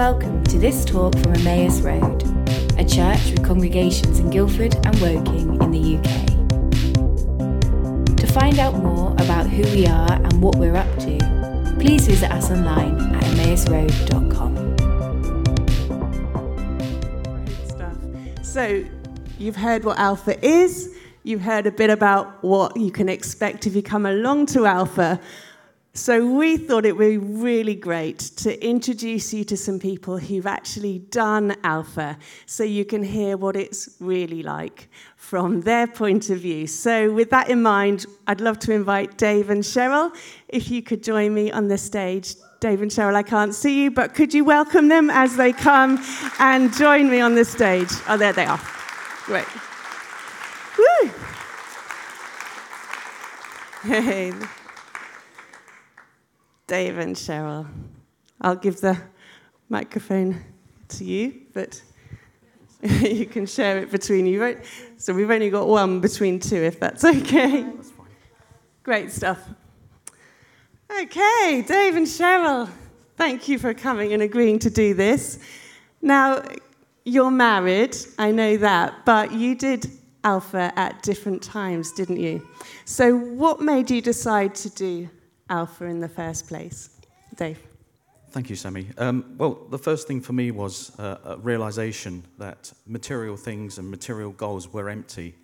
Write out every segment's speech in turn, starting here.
welcome to this talk from Emmaus Road, a church with congregations in Guildford and Woking in the UK. To find out more about who we are and what we're up to, please visit us online at emmausroad.com. So, you've heard what Alpha is, you've heard a bit about what you can expect if you come along to Alpha. So, we thought it would be really great to introduce you to some people who've actually done Alpha so you can hear what it's really like from their point of view. So, with that in mind, I'd love to invite Dave and Cheryl. If you could join me on the stage. Dave and Cheryl, I can't see you, but could you welcome them as they come and join me on the stage? Oh, there they are. Great. Woo! Hey. Dave and Cheryl. I'll give the microphone to you, but you can share it between you. Right? So we've only got one between two, if that's okay. That's fine. Great stuff. Okay, Dave and Cheryl, thank you for coming and agreeing to do this. Now, you're married, I know that, but you did Alpha at different times, didn't you? So, what made you decide to do Alpha in the first place? Dave. Thank you, Sammy. Um, well, the first thing for me was uh, a realization that material things and material goals were empty.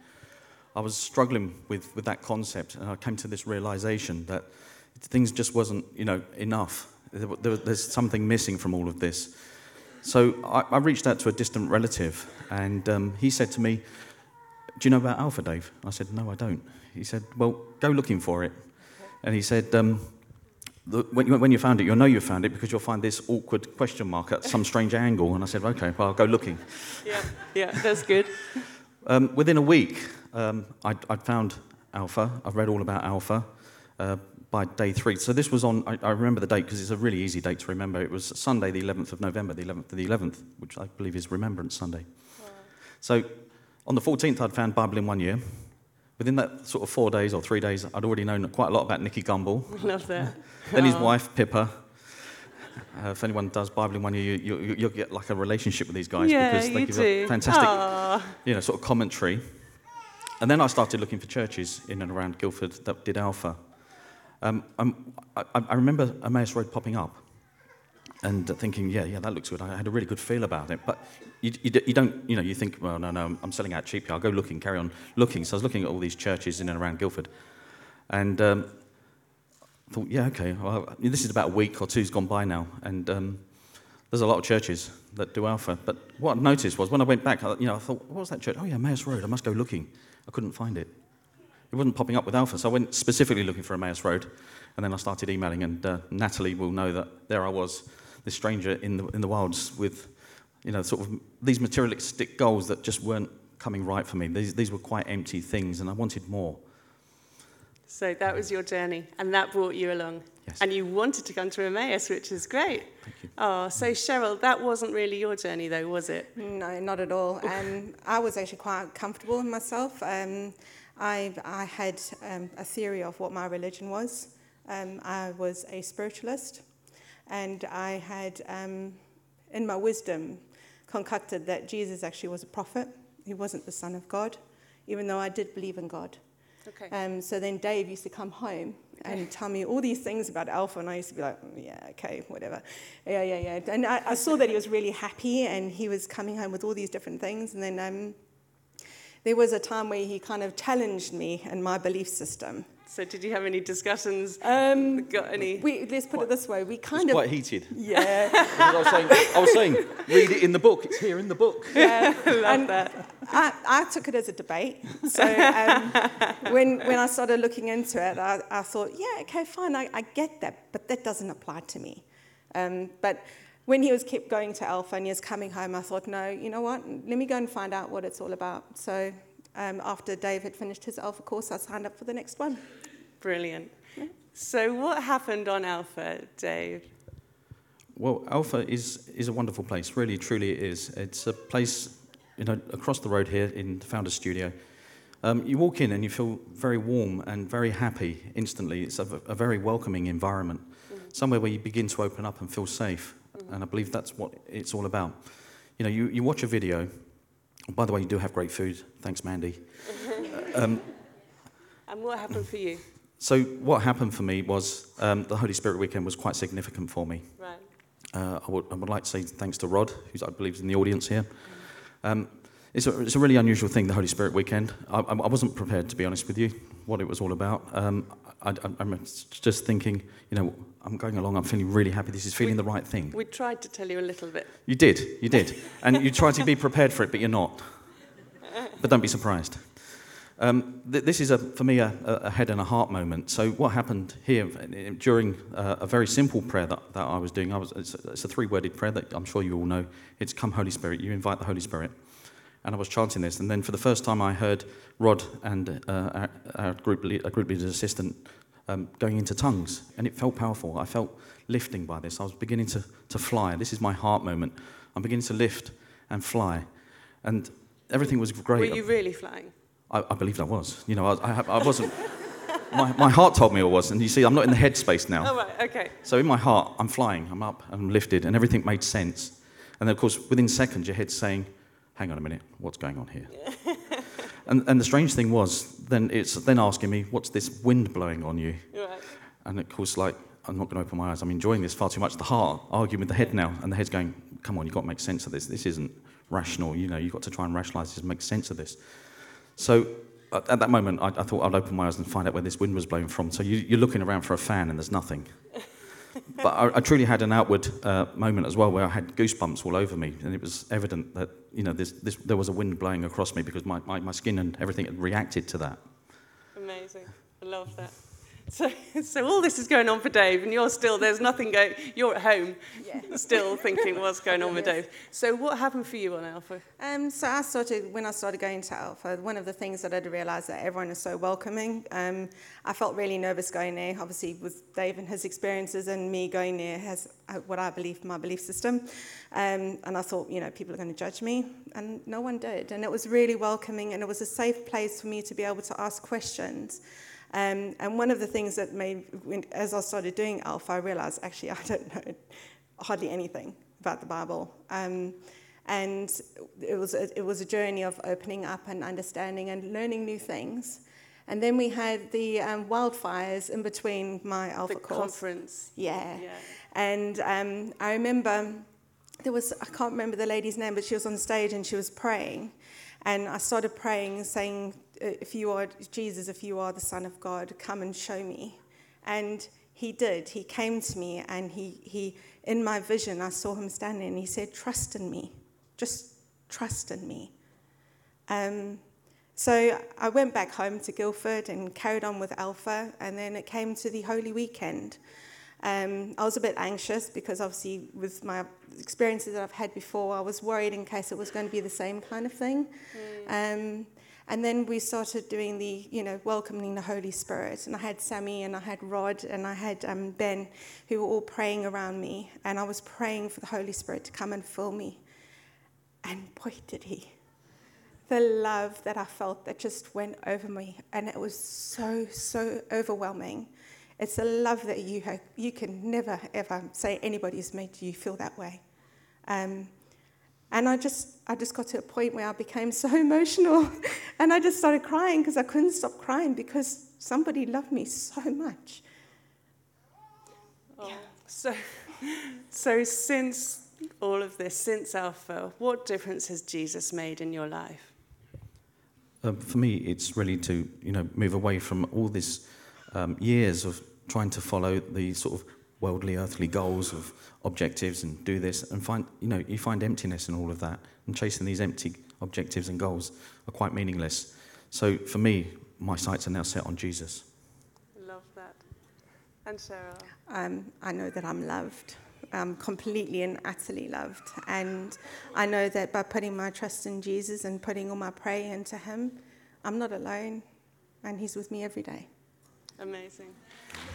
I was struggling with, with that concept, and I came to this realization that things just wasn't, you know, enough. There, there, there's something missing from all of this. So I, I reached out to a distant relative, and um, he said to me, "Do you know about Alpha, Dave?" I said, "No, I don't." He said, "Well, go looking for it." And he said, um, when, you, when you found it, you'll know you found it because you'll find this awkward question mark at some strange angle. And I said, okay, well, I'll go looking. Yeah, yeah, that's good. Um, within a week, um, I'd, I'd, found Alpha. I've read all about Alpha uh, by day three. So this was on, I, I remember the date because it's a really easy date to remember. It was Sunday, the 11th of November, the 11th of the 11th, which I believe is Remembrance Sunday. Wow. So on the 14th, I'd found Bible in one year. Within that sort of four days or three days, I'd already known quite a lot about Nicky Gumbel. Love that. then his wife, Pippa. Uh, if anyone does Bible in one year, you, you, will get like a relationship with these guys yeah, because they you give do. a fantastic, Aww. you know, sort of commentary. And then I started looking for churches in and around Guildford that did Alpha. Um, I, I remember Emmaus Road popping up and thinking, yeah, yeah, that looks good. I had a really good feel about it. But you, you, you, don't, you know, you think, well, no, no, I'm selling out cheaply. I'll go looking, carry on looking. So I was looking at all these churches in and around Guildford. And um, I thought, yeah, okay, well, this is about a week or two's gone by now. And um, there's a lot of churches that do Alpha. But what I noticed was when I went back, you know, I thought, what was that church? Oh, yeah, Emmaus Road. I must go looking. I couldn't find it. It wasn't popping up with Alpha. So I went specifically looking for Emmaus Road. And then I started emailing. And uh, Natalie will know that there I was this stranger in the, in the wilds with, you know, sort of these materialistic goals that just weren't coming right for me. These, these were quite empty things, and I wanted more. So that was your journey, and that brought you along. Yes. And you wanted to come to Emmaus, which is great. Thank you. Oh, so Cheryl, that wasn't really your journey, though, was it? No, not at all. Um, I was actually quite comfortable in myself. Um, I, I had um, a theory of what my religion was. Um, I was a spiritualist. And I had, um, in my wisdom, concocted that Jesus actually was a prophet. He wasn't the Son of God, even though I did believe in God. Okay. Um, so then Dave used to come home and tell me all these things about Alpha, and I used to be like, mm, yeah, okay, whatever. Yeah, yeah, yeah. And I, I, saw that he was really happy and he was coming home with all these different things. And then um, there was a time where he kind of challenged me and my belief system. So, did you have any discussions? Um, got any? We, let's put it this way: we kind it's of quite heated. Yeah. I was saying, I was saying, read it in the book. It's here in the book. Yeah, love and that. I, I took it as a debate. So um, when when I started looking into it, I, I thought, yeah, okay, fine, I, I get that, but that doesn't apply to me. Um, but when he was kept going to Alpha and he was coming home, I thought, no, you know what? Let me go and find out what it's all about. So um, after Dave had finished his Alpha course, I signed up for the next one. Brilliant. So, what happened on Alpha, Dave? Well, Alpha is, is a wonderful place, really, truly it is. It's a place you know, across the road here in the Founders Studio. Um, you walk in and you feel very warm and very happy instantly. It's a, a very welcoming environment, mm-hmm. somewhere where you begin to open up and feel safe. Mm-hmm. And I believe that's what it's all about. You know, you, you watch a video. By the way, you do have great food. Thanks, Mandy. um, and what happened for you? So, what happened for me was um, the Holy Spirit weekend was quite significant for me. Right. Uh, I, would, I would like to say thanks to Rod, who I believe is in the audience here. Um, it's, a, it's a really unusual thing, the Holy Spirit weekend. I, I, I wasn't prepared, to be honest with you, what it was all about. Um, I, am just thinking, you know, I'm going along, I'm feeling really happy, this is feeling we, the right thing. We tried to tell you a little bit. You did, you did. and you tried to be prepared for it, but you're not. But don't be surprised. Um, th- this is, a, for me, a, a, head and a heart moment. So, what happened here during uh, a very simple prayer that, that I was doing, I was, it's a, it's a three worded prayer that I'm sure you all know. It's Come, Holy Spirit. You invite the Holy Spirit. And I was chanting this. And then, for the first time, I heard Rod and uh, our, our, group, lead, group leader's assistant um, going into tongues. And it felt powerful. I felt lifting by this. I was beginning to, to fly. This is my heart moment. I'm beginning to lift and fly. And everything was great. Were you really flying? I, I believed I was. You know, I, I, I wasn't. my, my heart told me I was, and you see, I'm not in the headspace now. Oh, right, okay. So in my heart, I'm flying, I'm up, I'm lifted, and everything made sense. And then, of course, within seconds, your head's saying, hang on a minute, what's going on here? and, and the strange thing was, then it's then asking me, what's this wind blowing on you? Right. And of course, like, I'm not going to open my eyes, I'm enjoying this far too much. The heart arguing with the head now, and the head's going, come on, you've got to make sense of this. This isn't rational, you know, you've got to try and rationalize this, make sense of this. So at that moment, I, I, thought I'd open my eyes and find out where this wind was blowing from. So you, are looking around for a fan and there's nothing. but I, I, truly had an outward uh, moment as well where I had goosebumps all over me, and it was evident that you know this, this, there was a wind blowing across me because my, my, my skin and everything had reacted to that. Amazing. I love that. So, so all this is going on for Dave, and you're still, there's nothing going, you're at home yeah. still thinking what's going on yes. with Dave. So what happened for you on Alpha? Um, so I started, when I started going to Alpha, one of the things that I'd realised that everyone is so welcoming. Um, I felt really nervous going there, obviously with Dave and his experiences, and me going there has uh, what I believe, my belief system. Um, and I thought, you know, people are going to judge me, and no one did. And it was really welcoming, and it was a safe place for me to be able to ask questions. Um, and one of the things that made, as I started doing Alpha, I realized actually I don't know hardly anything about the Bible. Um, and it was, a, it was a journey of opening up and understanding and learning new things. And then we had the um, wildfires in between my Alpha the course. conference. Yeah. yeah. And um, I remember there was, I can't remember the lady's name, but she was on stage and she was praying. And I started praying, saying if you are Jesus, if you are the Son of God, come and show me. And he did. He came to me, and he, he in my vision, I saw him standing, and he said, Trust in me. Just trust in me. Um, so I went back home to Guildford and carried on with Alpha, and then it came to the Holy Weekend. Um, I was a bit anxious because obviously, with my experiences that I've had before, I was worried in case it was going to be the same kind of thing. Mm. Um, and then we started doing the, you know, welcoming the Holy Spirit. And I had Sammy and I had Rod and I had um, Ben who were all praying around me. And I was praying for the Holy Spirit to come and fill me. And boy, did he. The love that I felt that just went over me. And it was so, so overwhelming. It's a love that you, have, you can never, ever say anybody's made you feel that way. Um, and I just, I just got to a point where I became so emotional. and I just started crying because I couldn't stop crying because somebody loved me so much. Oh, yeah. So, so since all of this, since Alpha, what difference has Jesus made in your life? Uh, for me, it's really to you know move away from all this um, years of trying to follow the sort of worldly, earthly goals of objectives and do this and find, you know, you find emptiness in all of that. And chasing these empty objectives and goals are quite meaningless. So for me, my sights are now set on Jesus. Love that. And Cheryl? Um, I know that I'm loved. I'm completely and utterly loved. And I know that by putting my trust in Jesus and putting all my prayer into Him, I'm not alone. And He's with me every day. Amazing.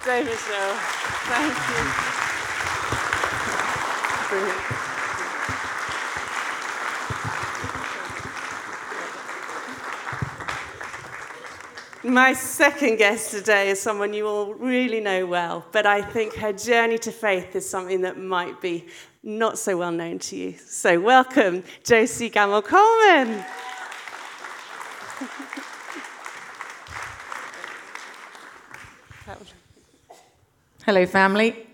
David Cheryl, thank you. My second guest today is someone you all really know well, but I think her journey to faith is something that might be not so well known to you. So, welcome, Josie Gamble Coleman. Hello, family.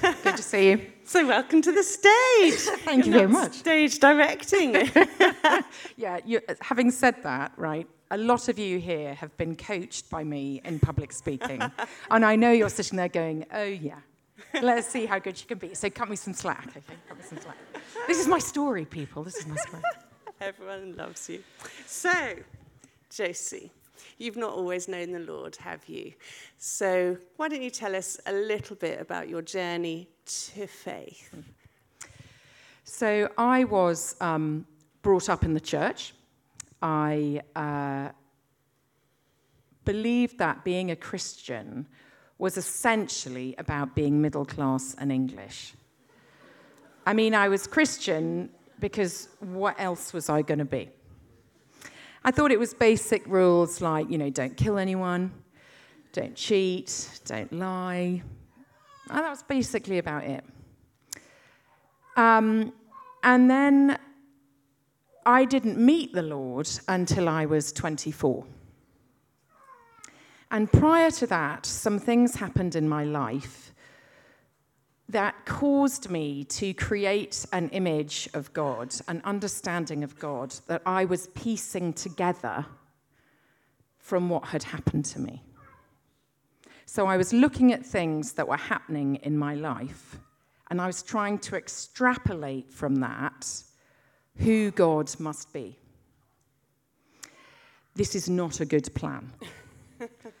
Good to see you. So, welcome to the stage. Thank you very much. Stage directing. Yeah, you, uh, having said that, right, a lot of you here have been coached by me in public speaking. and I know you're sitting there going, oh, yeah, let's see how good she can be. So cut me some slack, okay? Cut me some slack. This is my story, people. This is my story. Everyone loves you. So, Josie, you've not always known the Lord, have you? So, why don't you tell us a little bit about your journey to faith? So I was um, brought up in the church. I uh, believed that being a Christian was essentially about being middle class and English. I mean, I was Christian because what else was I going to be? I thought it was basic rules like, you know, don't kill anyone, don't cheat, don't lie. And that was basically about it. Um, and then I didn't meet the Lord until I was 24. And prior to that, some things happened in my life that caused me to create an image of God, an understanding of God that I was piecing together from what had happened to me. So I was looking at things that were happening in my life, and I was trying to extrapolate from that who God must be. This is not a good plan.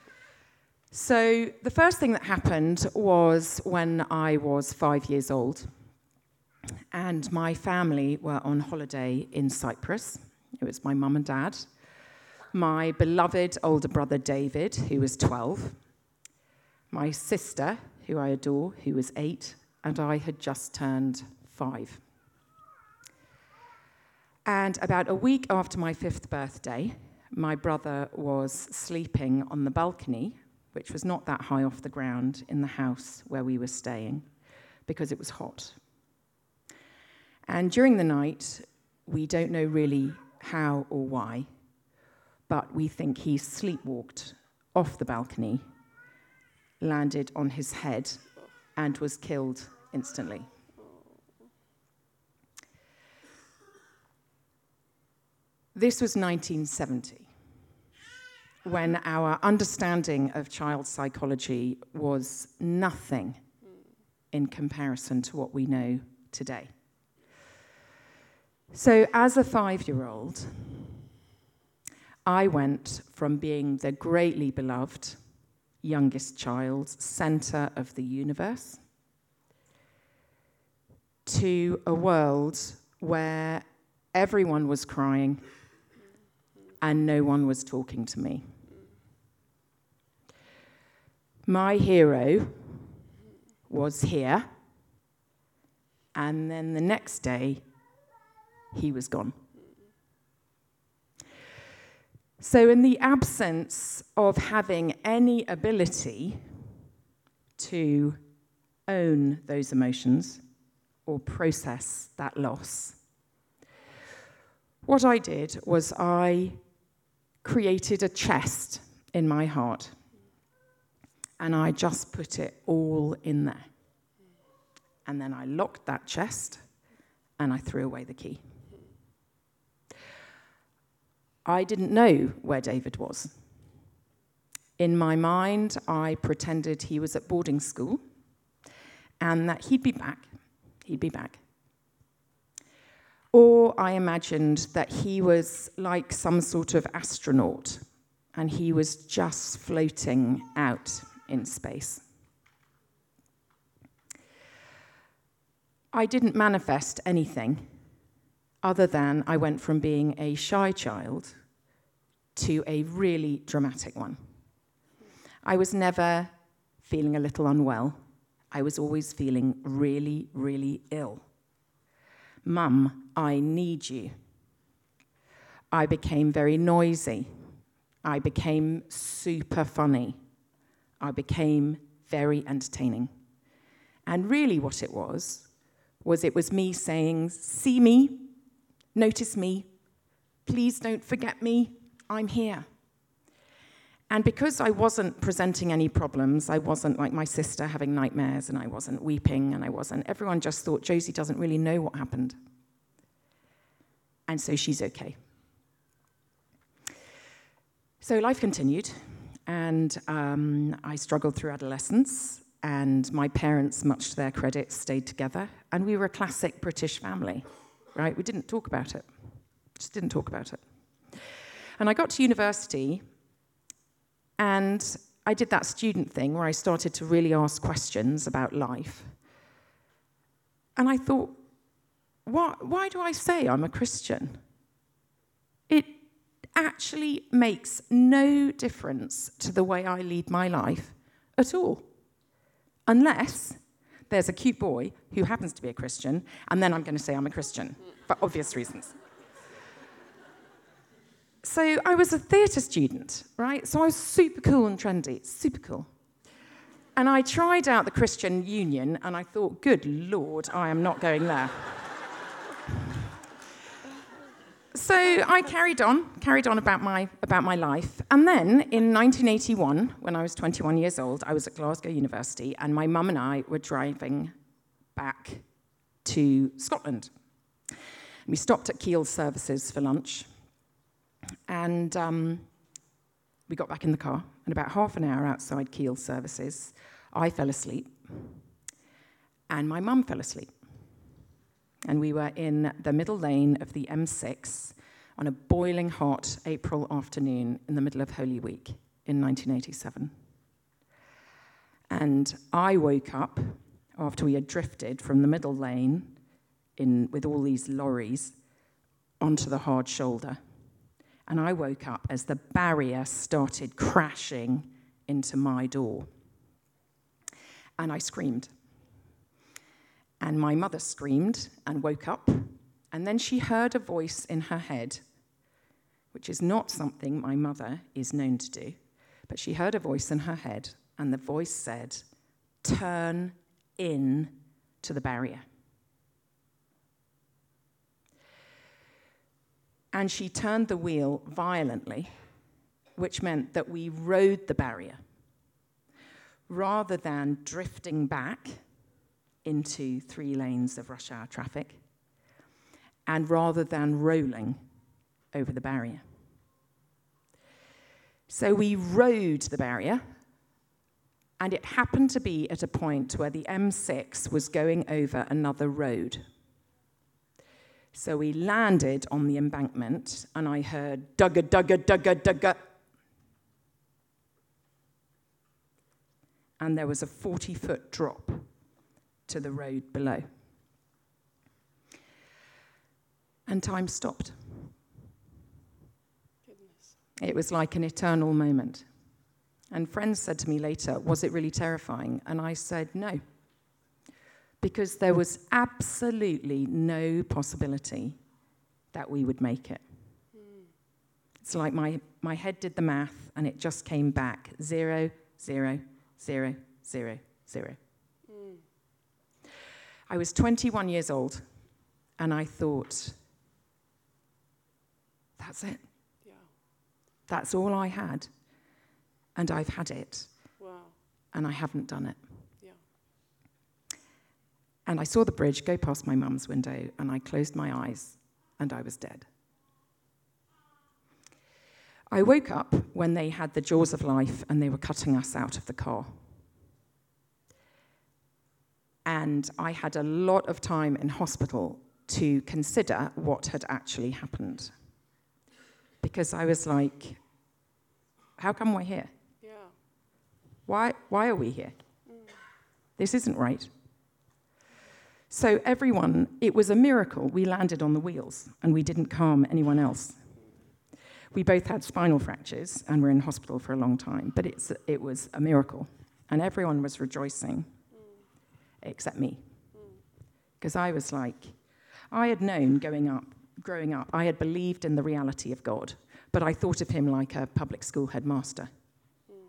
so, the first thing that happened was when I was five years old, and my family were on holiday in Cyprus. It was my mum and dad, my beloved older brother David, who was 12, my sister, who I adore, who was eight, and I had just turned five. And about a week after my fifth birthday, my brother was sleeping on the balcony, which was not that high off the ground in the house where we were staying, because it was hot. And during the night, we don't know really how or why, but we think he sleepwalked off the balcony, landed on his head, and was killed instantly. This was 1970, when our understanding of child psychology was nothing in comparison to what we know today. So, as a five year old, I went from being the greatly beloved youngest child, center of the universe, to a world where everyone was crying and no one was talking to me. My hero was here, and then the next day, he was gone. So, in the absence of having any ability to own those emotions or process that loss, what I did was I created a chest in my heart and I just put it all in there. And then I locked that chest and I threw away the key. I didn't know where David was. In my mind, I pretended he was at boarding school and that he'd be back. He'd be back. Or I imagined that he was like some sort of astronaut and he was just floating out in space. I didn't manifest anything other than I went from being a shy child to a really dramatic one. I was never feeling a little unwell. I was always feeling really, really ill. Mum, I need you. I became very noisy. I became super funny. I became very entertaining. And really, what it was, was it was me saying, See me, notice me, please don't forget me, I'm here. And because I wasn't presenting any problems, I wasn't like my sister having nightmares, and I wasn't weeping, and I wasn't, everyone just thought Josie doesn't really know what happened. And so she's okay. So life continued, and um, I struggled through adolescence, and my parents, much to their credit, stayed together, and we were a classic British family, right? We didn't talk about it, just didn't talk about it. And I got to university, and I did that student thing where I started to really ask questions about life. And I thought, why, why do I say I'm a Christian? Actually makes no difference to the way I lead my life at all. Unless there's a cute boy who happens to be a Christian, and then I'm going to say I'm a Christian for obvious reasons. So I was a theatre student, right? So I was super cool and trendy, super cool. And I tried out the Christian Union, and I thought, good Lord, I am not going there. So I carried on, carried on about my, about my life. And then in 1981, when I was 21 years old, I was at Glasgow University, and my mum and I were driving back to Scotland. We stopped at Keele Services for lunch. And um, we got back in the car, and about half an hour outside Keele services, I fell asleep, and my mum fell asleep. And we were in the middle lane of the M6 on a boiling hot April afternoon in the middle of Holy Week in 1987. And I woke up after we had drifted from the middle lane in, with all these lorries onto the hard shoulder. And I woke up as the barrier started crashing into my door. And I screamed. And my mother screamed and woke up. And then she heard a voice in her head, which is not something my mother is known to do. But she heard a voice in her head, and the voice said, Turn in to the barrier. and she turned the wheel violently, which meant that we rode the barrier rather than drifting back into three lanes of rush hour traffic, and rather than rolling over the barrier. So we rode the barrier, and it happened to be at a point where the M6 was going over another road. So we landed on the embankment, and I heard dugga, dugga, dugga, dugga. And there was a 40 foot drop to the road below. And time stopped. Goodness. It was like an eternal moment. And friends said to me later, Was it really terrifying? And I said, No because there was absolutely no possibility that we would make it. It's like my, my head did the math and it just came back zero, zero, zero, zero, zero. I was 21 years old and I thought, that's it. Yeah. That's all I had. And I've had it. Wow. And I haven't done it. And I saw the bridge go past my mum's window, and I closed my eyes, and I was dead. I woke up when they had the jaws of life and they were cutting us out of the car. And I had a lot of time in hospital to consider what had actually happened. Because I was like, how come we're here? Yeah. Why, why are we here? Mm. This isn't right. So, everyone, it was a miracle we landed on the wheels and we didn't calm anyone else. We both had spinal fractures and were in hospital for a long time, but it's, it was a miracle. And everyone was rejoicing, except me. Because I was like, I had known going up, growing up, I had believed in the reality of God, but I thought of him like a public school headmaster.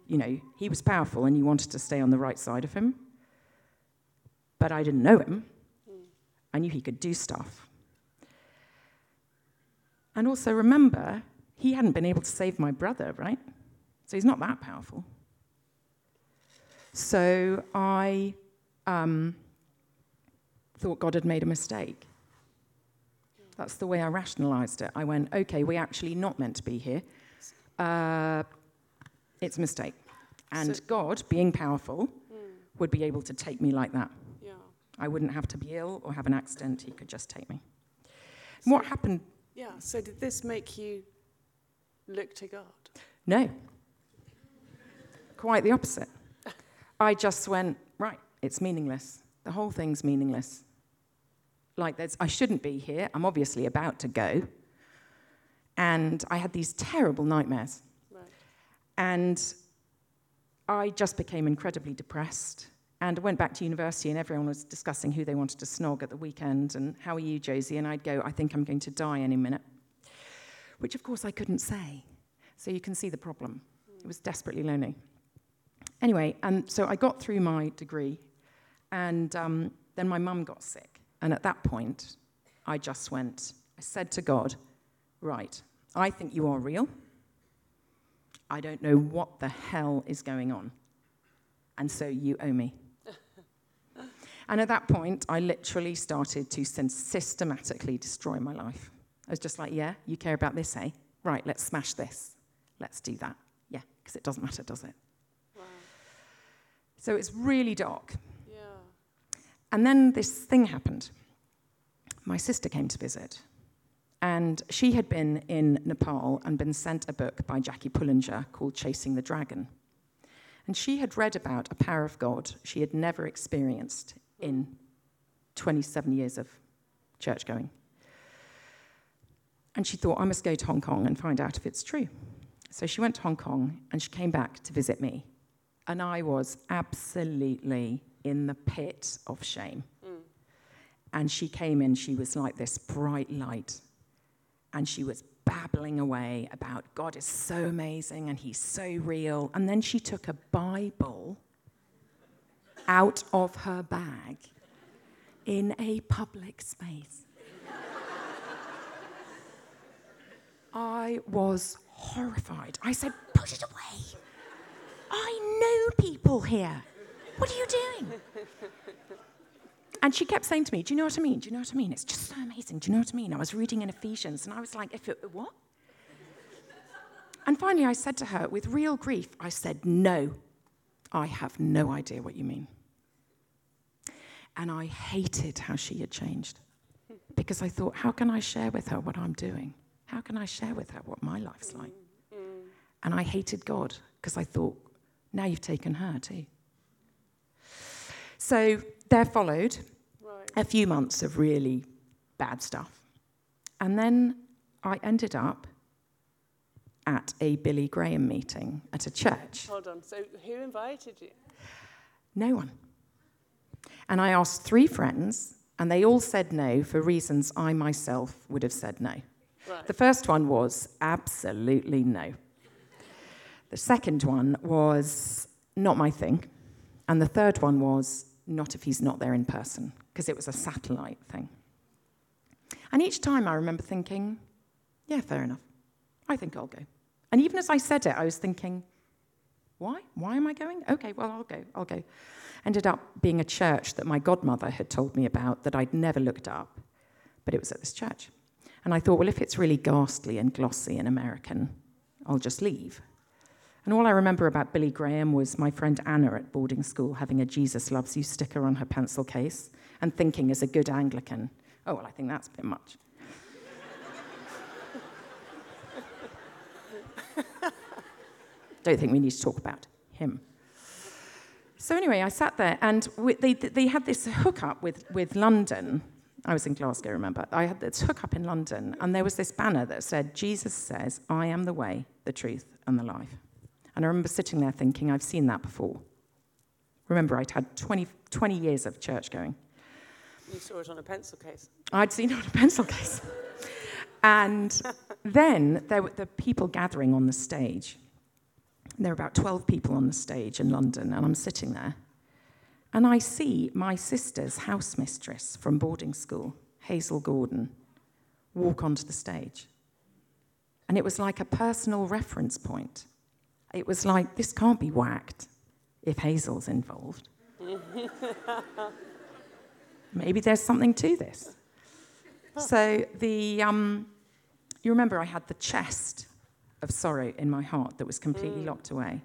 You know, he was powerful and you wanted to stay on the right side of him, but I didn't know him. I knew he could do stuff. And also remember, he hadn't been able to save my brother, right? So he's not that powerful. So I um, thought God had made a mistake. That's the way I rationalized it. I went, okay, we're actually not meant to be here. Uh, it's a mistake. And So- God, being powerful, would be able to take me like that. Yeah. I wouldn't have to be ill or have an accident. He could just take me. And what happened? Yeah. So did this make you look to God? No. Quite the opposite. I just went, right, it's meaningless. The whole thing's meaningless. Like, there's, I shouldn't be here. I'm obviously about to go. And I had these terrible nightmares. Right. And I just became incredibly depressed. And I went back to university, and everyone was discussing who they wanted to snog at the weekend. And how are you, Josie? And I'd go, I think I'm going to die any minute. Which, of course, I couldn't say. So you can see the problem. It was desperately lonely. Anyway, and so I got through my degree, and um, then my mum got sick. And at that point, I just went, I said to God, Right, I think you are real. I don't know what the hell is going on. And so you owe me. and at that point, I literally started to systematically destroy my life. I was just like, yeah, you care about this, eh? Right, let's smash this. Let's do that. Yeah, because it doesn't matter, does it? Wow. So it's really dark. And then this thing happened. My sister came to visit, and she had been in Nepal and been sent a book by Jackie Pullinger called Chasing the Dragon. And she had read about a power of God she had never experienced in 27 years of church going. And she thought, I must go to Hong Kong and find out if it's true. So she went to Hong Kong and she came back to visit me. And I was absolutely in the pit of shame. Mm. And she came in, she was like this bright light. And she was babbling away about God is so amazing and he's so real. And then she took a Bible out of her bag in a public space. I was horrified. I said, Put it away. I know people here. What are you doing? And she kept saying to me, Do you know what I mean? Do you know what I mean? It's just so amazing. Do you know what I mean? I was reading in Ephesians and I was like, if it, what? And finally I said to her, with real grief, I said, No, I have no idea what you mean. And I hated how she had changed because I thought, how can I share with her what I'm doing? How can I share with her what my life's like? And I hated God because I thought, now you've taken her too. So there followed Right. a few months of really bad stuff. And then I ended up at a Billy Graham meeting at a church. Hold on. So who invited you? No one. And I asked three friends, and they all said no for reasons I myself would have said no. Right. The first one was absolutely no. The second one was not my thing. And the third one was not if he's not there in person, because it was a satellite thing. And each time I remember thinking, yeah, fair enough. I think I'll go. And even as I said it, I was thinking, why? Why am I going? Okay, well, I'll go. I'll go. Ended up being a church that my godmother had told me about that I'd never looked up, but it was at this church. And I thought, well, if it's really ghastly and glossy and American, I'll just leave. And all I remember about Billy Graham was my friend Anna at boarding school having a Jesus Loves You sticker on her pencil case and thinking, as a good Anglican, oh, well, I think that's a bit much. Don't think we need to talk about him. So anyway, I sat there, and we, they, they had this hookup with, with London. I was in Glasgow, remember? I had this hookup in London, and there was this banner that said, Jesus says, I am the way, the truth, and the life. And I remember sitting there thinking, I've seen that before. Remember, I'd had 20, 20 years of church going. You saw it on a pencil case. I'd seen it on a pencil case. And then there were the people gathering on the stage. There were about 12 people on the stage in London, and I'm sitting there. And I see my sister's house mistress from boarding school, Hazel Gordon, walk onto the stage. And it was like a personal reference point. It was like, this can't be whacked if Hazel's involved. Maybe there's something to this. So the, um, you remember I had the chest of sorrow in my heart that was completely mm. locked away.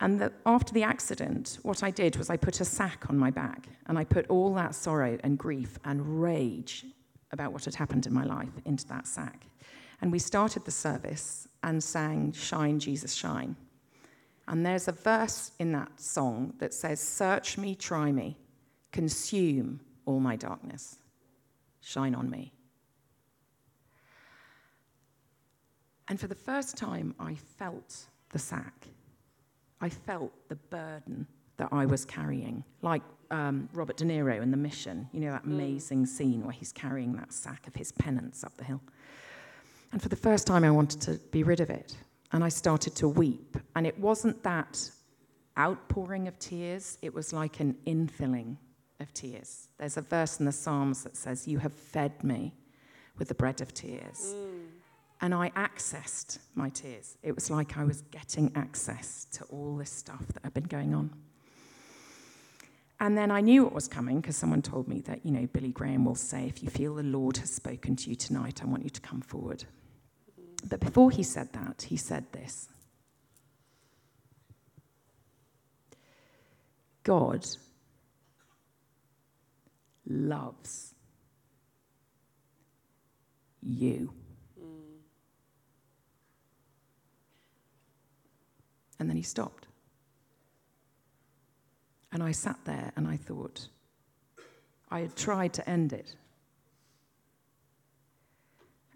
And the, after the accident, what I did was I put a sack on my back and I put all that sorrow and grief and rage about what had happened in my life into that sack. And we started the service and sang Shine, Jesus, Shine. And there's a verse in that song that says, Search me, try me, consume all my darkness, shine on me. And for the first time, I felt the sack. I felt the burden that I was carrying, like um, Robert De Niro in The Mission, you know, that mm. amazing scene where he's carrying that sack of his penance up the hill. And for the first time, I wanted to be rid of it. And I started to weep. And it wasn't that outpouring of tears, it was like an infilling of tears. There's a verse in the Psalms that says, You have fed me with the bread of tears. Mm. And I accessed my tears. It was like I was getting access to all this stuff that had been going on. And then I knew what was coming because someone told me that, you know, Billy Graham will say, if you feel the Lord has spoken to you tonight, I want you to come forward. But before he said that, he said this God loves you. Mm. And then he stopped. And I sat there and I thought, I had tried to end it.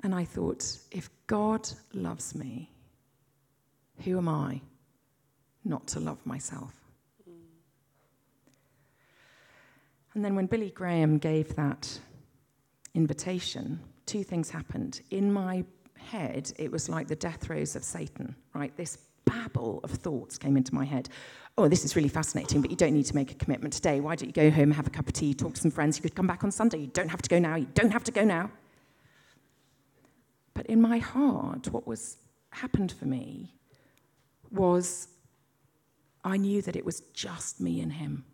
And I thought, if God loves me, who am I not to love myself? And then when Billy Graham gave that invitation, two things happened. In my head, it was like the death throes of Satan, right? This babble of thoughts came into my head. Oh, this is really fascinating, but you don't need to make a commitment today. Why don't you go home, have a cup of tea, talk to some friends? You could come back on Sunday. You don't have to go now. You don't have to go now. But in my heart, what was happened for me was I knew that it was just me and him.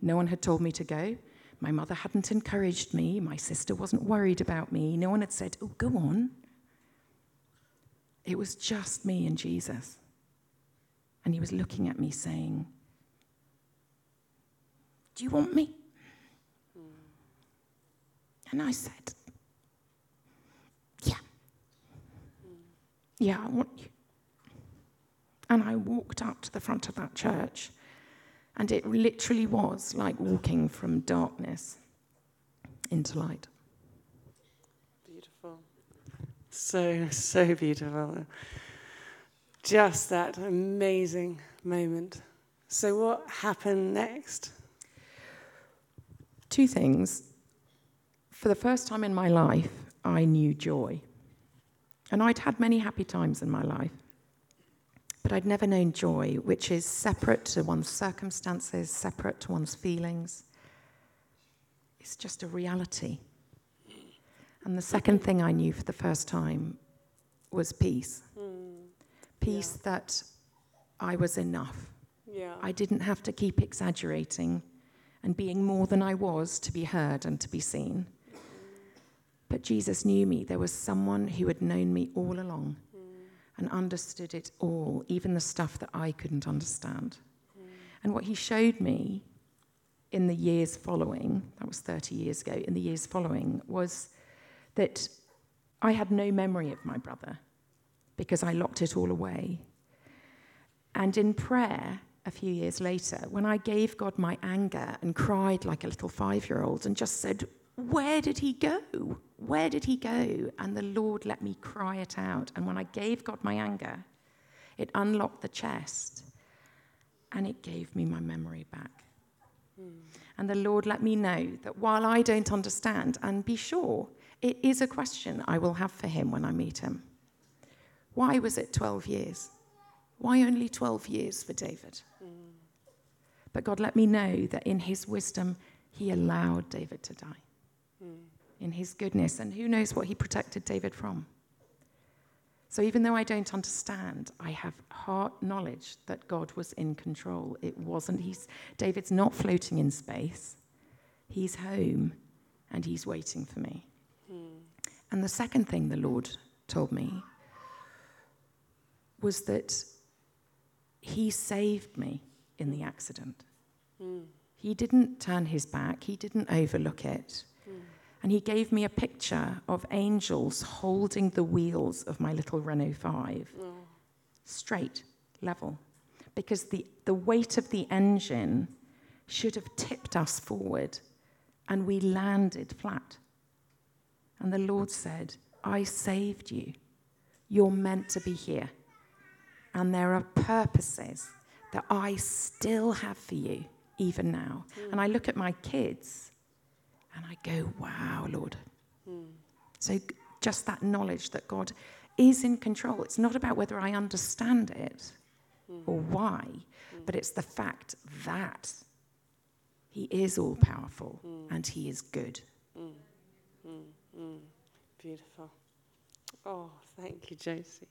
No one had told me to go. My mother hadn't encouraged me. My sister wasn't worried about me. No one had said, Oh, go on. It was just me and Jesus. And he was looking at me saying, Do you want me? And I said, Yeah. Yeah, I want you. And I walked up to the front of that church, and it literally was like walking from darkness into light. Beautiful. So, so beautiful just that amazing moment. So, what happened next? Two things. For the first time in my life, I knew joy. And I'd had many happy times in my life, but I'd never known joy, which is separate to one's circumstances, separate to one's feelings. It's just a reality. And the second thing I knew for the first time was peace. Mm peace yeah. that I was enough. Yeah. I didn't have to keep exaggerating and being more than I was to be heard and to be seen. But Jesus knew me. There was someone who had known me all along mm. and understood it all, even the stuff that I couldn't understand. Mm. And what he showed me in the years following, that was 30 years ago, in the years following, was that I had no memory of my brother because I locked it all away. And in prayer, a few years later, when I gave God my anger and cried like a little five year old and just said, Where did he go? Where did he go? And the Lord let me cry it out. And when I gave God my anger, it unlocked the chest and it gave me my memory back. Mm. And the Lord let me know that while I don't understand, and be sure, it is a question I will have for him when I meet him. Why was it 12 years? Why only 12 years for David? Mm. But God let me know that in his wisdom, he allowed David to die. Mm. In his goodness. And who knows what he protected David from. So even though I don't understand, I have heart knowledge that God was in control. It wasn't, he's, David's not floating in space. He's home and he's waiting for me. Mm. And the second thing the Lord told me was that he saved me in the accident. Mm. He didn't turn his back, he didn't overlook it. Mm. And he gave me a picture of angels holding the wheels of my little Renault 5 oh. straight, level. Because the, the weight of the engine should have tipped us forward and we landed flat. And the Lord said, I saved you. You're meant to be here. And there are purposes that I still have for you, even now. Mm. And I look at my kids and I go, wow, Lord. Mm. So just that knowledge that God is in control. It's not about whether I understand it mm. or why, but it's the fact that He is all powerful and He is good. Beautiful. Oh, thank you, Josie.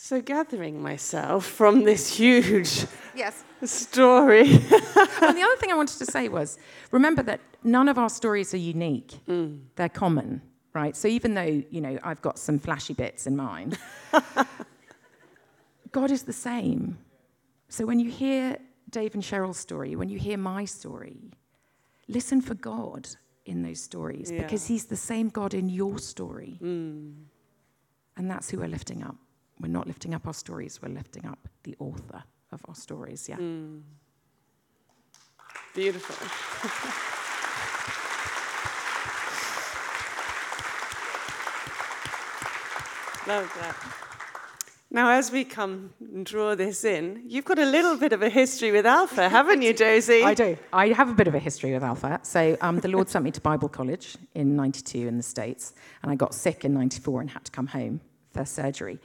So, gathering myself from this huge yes. story. and the other thing I wanted to say was remember that none of our stories are unique, mm. they're common, right? So, even though, you know, I've got some flashy bits in mine, God is the same. So, when you hear Dave and Cheryl's story, when you hear my story, listen for God in those stories yeah. because He's the same God in your story. Mm. And that's who we're lifting up. We're not lifting up our stories, we're lifting up the author of our stories, yeah. Mm. Beautiful. Love that. Now, as we come and draw this in, you've got a little bit of a history with Alpha, haven't you, Josie? I do. I have a bit of a history with Alpha. So, um, the Lord sent me to Bible college in 92 in the States, and I got sick in 94 and had to come home for surgery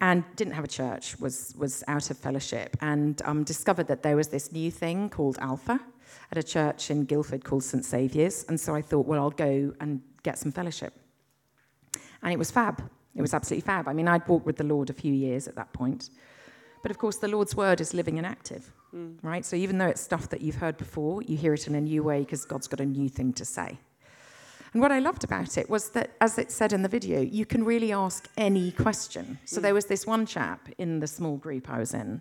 and didn't have a church, was, was out of fellowship, and um, discovered that there was this new thing called Alpha at a church in Guildford called St. Saviour's. And so I thought, well, I'll go and get some fellowship. And it was fab. It was absolutely fab. I mean, I'd walked with the Lord a few years at that point. But of course, the Lord's word is living and active, mm. right? So even though it's stuff that you've heard before, you hear it in a new way because God's got a new thing to say. And what I loved about it was that, as it said in the video, you can really ask any question. So there was this one chap in the small group I was in,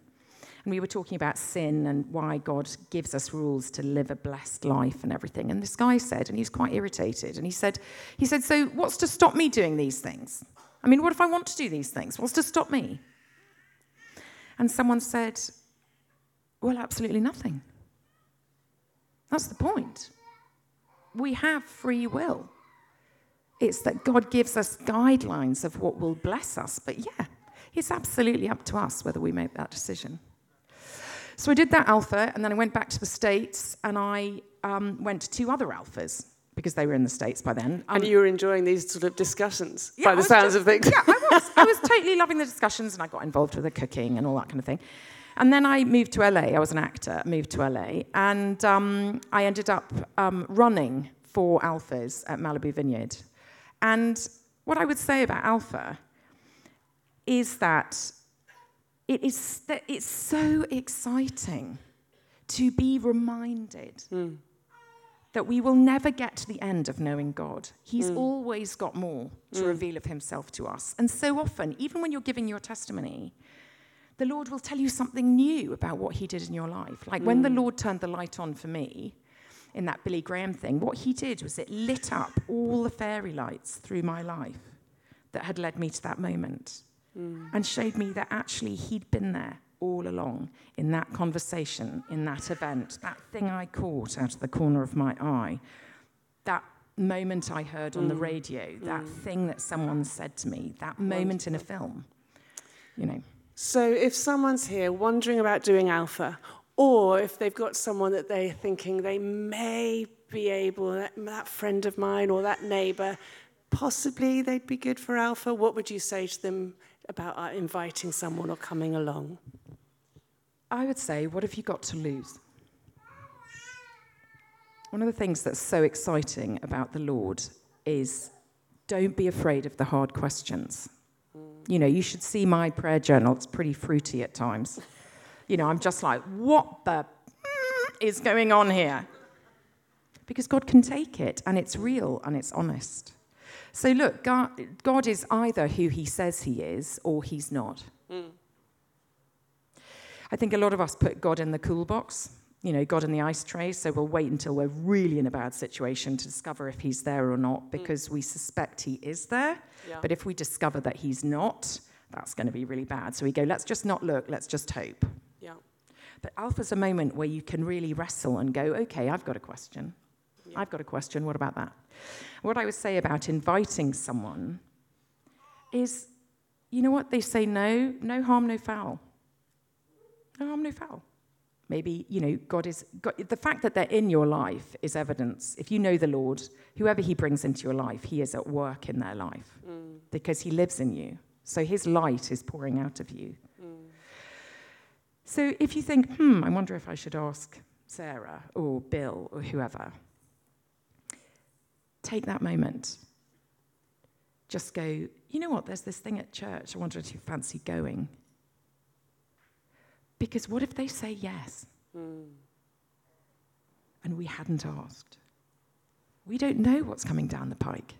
and we were talking about sin and why God gives us rules to live a blessed life and everything. And this guy said, and he was quite irritated, and he said, he said, So what's to stop me doing these things? I mean, what if I want to do these things? What's to stop me? And someone said, Well, absolutely nothing. That's the point we have free will. It's that God gives us guidelines of what will bless us. But yeah, it's absolutely up to us whether we make that decision. So I did that alpha, and then I went back to the States and I um, went to two other alphas because they were in the States by then. Um, and you were enjoying these sort of discussions yeah, by the sounds just, of things. Yeah, I was. I was totally loving the discussions, and I got involved with the cooking and all that kind of thing. And then I moved to LA. I was an actor, moved to LA, and um, I ended up um, running four Alphas at Malibu Vineyard. And what I would say about Alpha is that it is that it's so exciting to be reminded mm. that we will never get to the end of knowing God. He's mm. always got more to mm. reveal of himself to us. And so often, even when you're giving your testimony, the Lord will tell you something new about what He did in your life. Like mm. when the mm. Lord turned the light on for me in that Billy Graham thing, what He did was it lit up all the fairy lights through my life that had led me to that moment mm. and showed me that actually He'd been there all along in that conversation, in that event, that thing I caught out of the corner of my eye, that moment I heard on mm. the radio, that mm. thing that someone said to me, that moment in a film, you know. So, if someone's here wondering about doing alpha, or if they've got someone that they're thinking they may be able, that, friend of mine or that neighbor, possibly they'd be good for alpha, what would you say to them about uh, inviting someone or coming along? I would say, what have you got to lose? One of the things that's so exciting about the Lord is don't be afraid of the hard questions. You know, you should see my prayer journal, it's pretty fruity at times. You know, I'm just like, what the is going on here? Because God can take it and it's real and it's honest. So, look, God, God is either who he says he is or he's not. Mm. I think a lot of us put God in the cool box you know, God in the ice tray, so we'll wait until we're really in a bad situation to discover if he's there or not mm. because mm. we suspect he is there. Yeah. But if we discover that he's not, that's going to be really bad. So we go, let's just not look, let's just hope. Yeah. But Alpha's a moment where you can really wrestle and go, okay, I've got a question. Yeah. I've got a question. What about that? What I would say about inviting someone is, you know what? They say no, no harm, no foul. No harm, no foul. Maybe, you know, God is, God, the fact that they're in your life is evidence. If you know the Lord, whoever He brings into your life, He is at work in their life mm. because He lives in you. So His light is pouring out of you. Mm. So if you think, hmm, I wonder if I should ask Sarah or Bill or whoever, take that moment. Just go, you know what, there's this thing at church. I wonder if you fancy going. Because what if they say yes? Mm. And we hadn't asked? We don't know what's coming down the pike.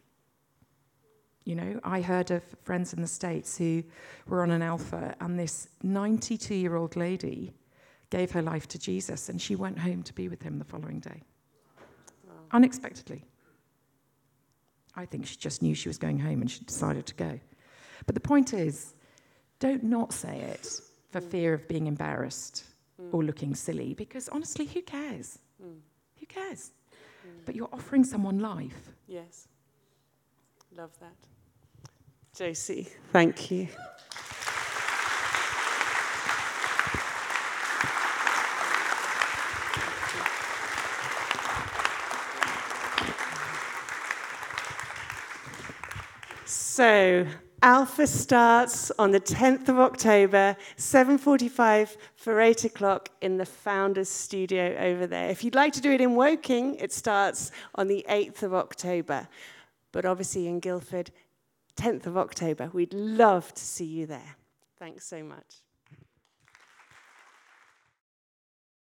You know, I heard of friends in the States who were on an alpha, and this 92 year old lady gave her life to Jesus, and she went home to be with him the following day. Wow. Unexpectedly. I think she just knew she was going home and she decided to go. But the point is, don't not say it for fear of being embarrassed mm. or looking silly, because honestly, who cares? Mm. Who cares? Mm. But you're offering someone life. Yes. Love that. Josie, thank you. So, Alpha starts on the 10th of October, 7.45 for 8 o'clock in the Founders Studio over there. If you'd like to do it in Woking, it starts on the 8th of October. But obviously in Guildford, 10th of October. We'd love to see you there. Thanks so much.